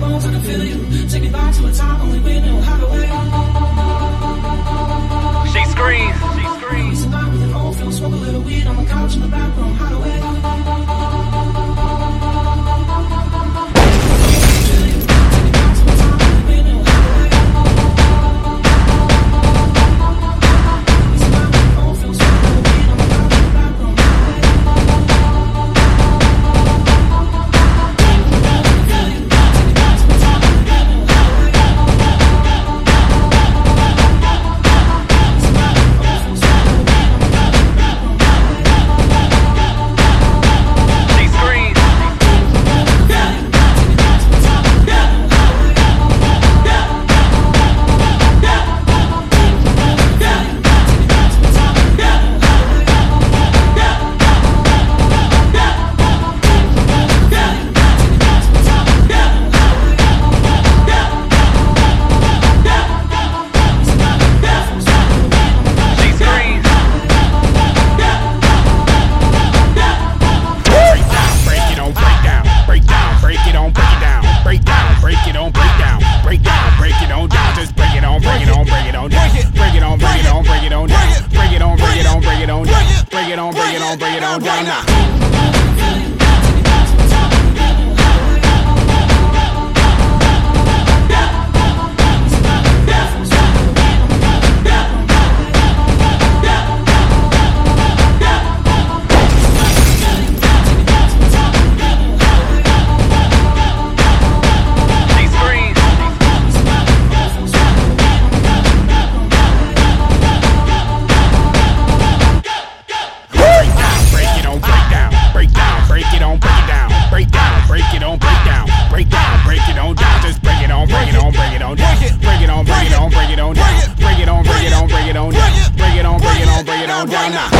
bones, I can feel you. Take me back to a time when we knew how to wait. Ghana.